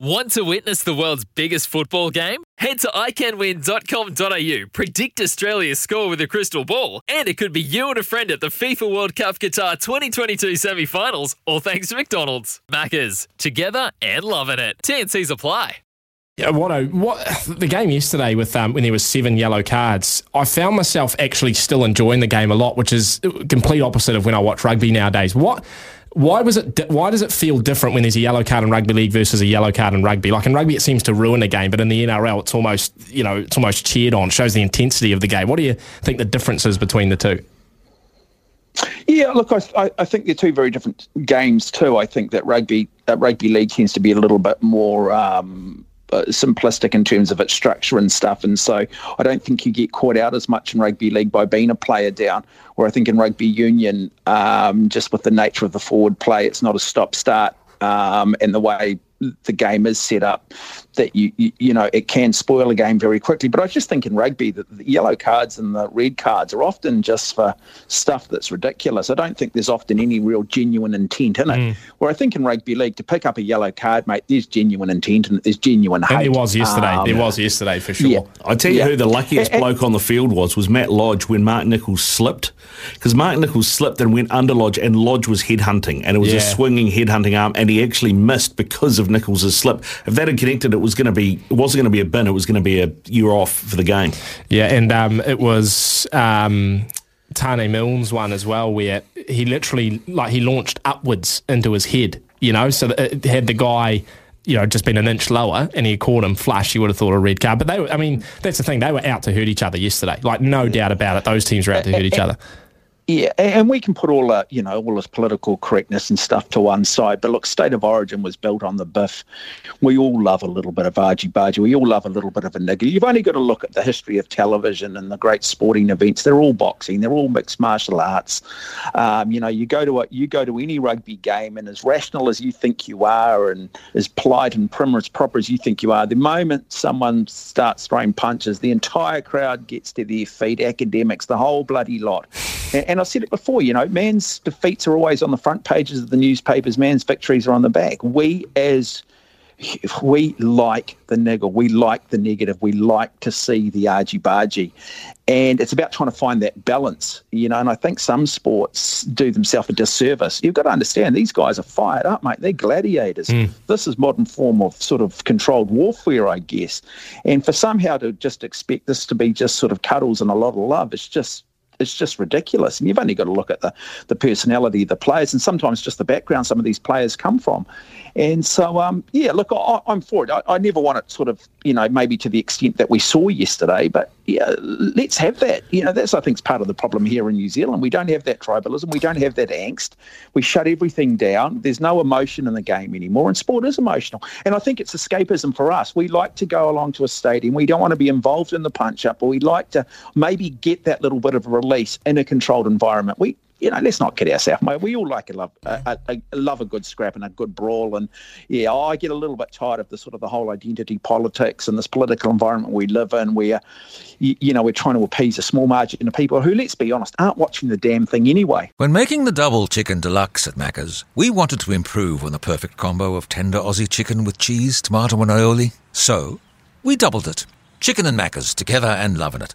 Want to witness the world's biggest football game? Head to iCanWin.com.au, predict Australia's score with a crystal ball, and it could be you and a friend at the FIFA World Cup Qatar 2022 semi finals, all thanks to McDonald's. Maccas, together and loving it. TNC's apply. Yeah, what a what the game yesterday with um, when there was seven yellow cards. I found myself actually still enjoying the game a lot, which is complete opposite of when I watch rugby nowadays. What why was it? Why does it feel different when there's a yellow card in rugby league versus a yellow card in rugby? Like in rugby, it seems to ruin the game, but in the NRL, it's almost you know it's almost cheered on. Shows the intensity of the game. What do you think the difference is between the two? Yeah, look, I, I think they're two very different games too. I think that rugby that rugby league tends to be a little bit more um, simplistic in terms of its structure and stuff. And so I don't think you get caught out as much in rugby league by being a player down. Where I think in rugby union, um, just with the nature of the forward play, it's not a stop start. Um, and the way the game is set up that you, you, you know it can spoil a game very quickly. But I just think in rugby that the yellow cards and the red cards are often just for stuff that's ridiculous. I don't think there's often any real genuine intent in it. Mm. Where I think in rugby league to pick up a yellow card, mate, there's genuine intent and there's genuine hate. And there was yesterday. Um, there was yesterday for sure. Yeah. I tell you yeah. who the luckiest and, bloke on the field was was Matt Lodge when Mark Nicholls slipped because Mark Nicholls slipped and went under Lodge and Lodge was headhunting and it was yeah. a swinging headhunting arm and he actually missed because of Nicholls' slip. If that had connected, it was going to be it wasn't going to be a bin. It was going to be a you're off for the game. Yeah, and um, it was. Um, Taane Milne's one as well, where he literally like he launched upwards into his head, you know, so it had the guy you know, just been an inch lower and he caught him flush, you would have thought a red card. But they were, I mean, that's the thing. They were out to hurt each other yesterday. Like, no doubt about it. Those teams were out to hurt each other. Yeah, and we can put all the, you know, all this political correctness and stuff to one side. But look, State of Origin was built on the biff. We all love a little bit of argy bargy. We all love a little bit of a nigger. You've only got to look at the history of television and the great sporting events. They're all boxing. They're all mixed martial arts. Um, you know, you go to a, you go to any rugby game, and as rational as you think you are, and as polite and prim as proper as you think you are, the moment someone starts throwing punches, the entire crowd gets to their feet. Academics, the whole bloody lot. And, I've said it before, you know, man's defeats are always on the front pages of the newspapers, man's victories are on the back. We as we like the niggle, we like the negative, we like to see the argy bargy. And it's about trying to find that balance, you know. And I think some sports do themselves a disservice. You've got to understand these guys are fired up, mate. They're gladiators. Mm. This is modern form of sort of controlled warfare, I guess. And for somehow to just expect this to be just sort of cuddles and a lot of love, it's just it's just ridiculous. And you've only got to look at the, the personality of the players and sometimes just the background some of these players come from. And so, um, yeah, look, I, am for it. I, I, never want it sort of, you know, maybe to the extent that we saw yesterday, but yeah, let's have that. You know, that's, I think, is part of the problem here in New Zealand. We don't have that tribalism. We don't have that angst. We shut everything down. There's no emotion in the game anymore. And sport is emotional. And I think it's escapism for us. We like to go along to a stadium. We don't want to be involved in the punch up, or we like to maybe get that little bit of release in a controlled environment. We you know, let's not kid ourselves, mate. We all like a love, a, a, a, love a good scrap and a good brawl. And yeah, I get a little bit tired of the sort of the whole identity politics and this political environment we live in, where you, you know we're trying to appease a small margin of people who, let's be honest, aren't watching the damn thing anyway. When making the double chicken deluxe at Macca's, we wanted to improve on the perfect combo of tender Aussie chicken with cheese, tomato, and aioli. So we doubled it. Chicken and Macca's together and loving it.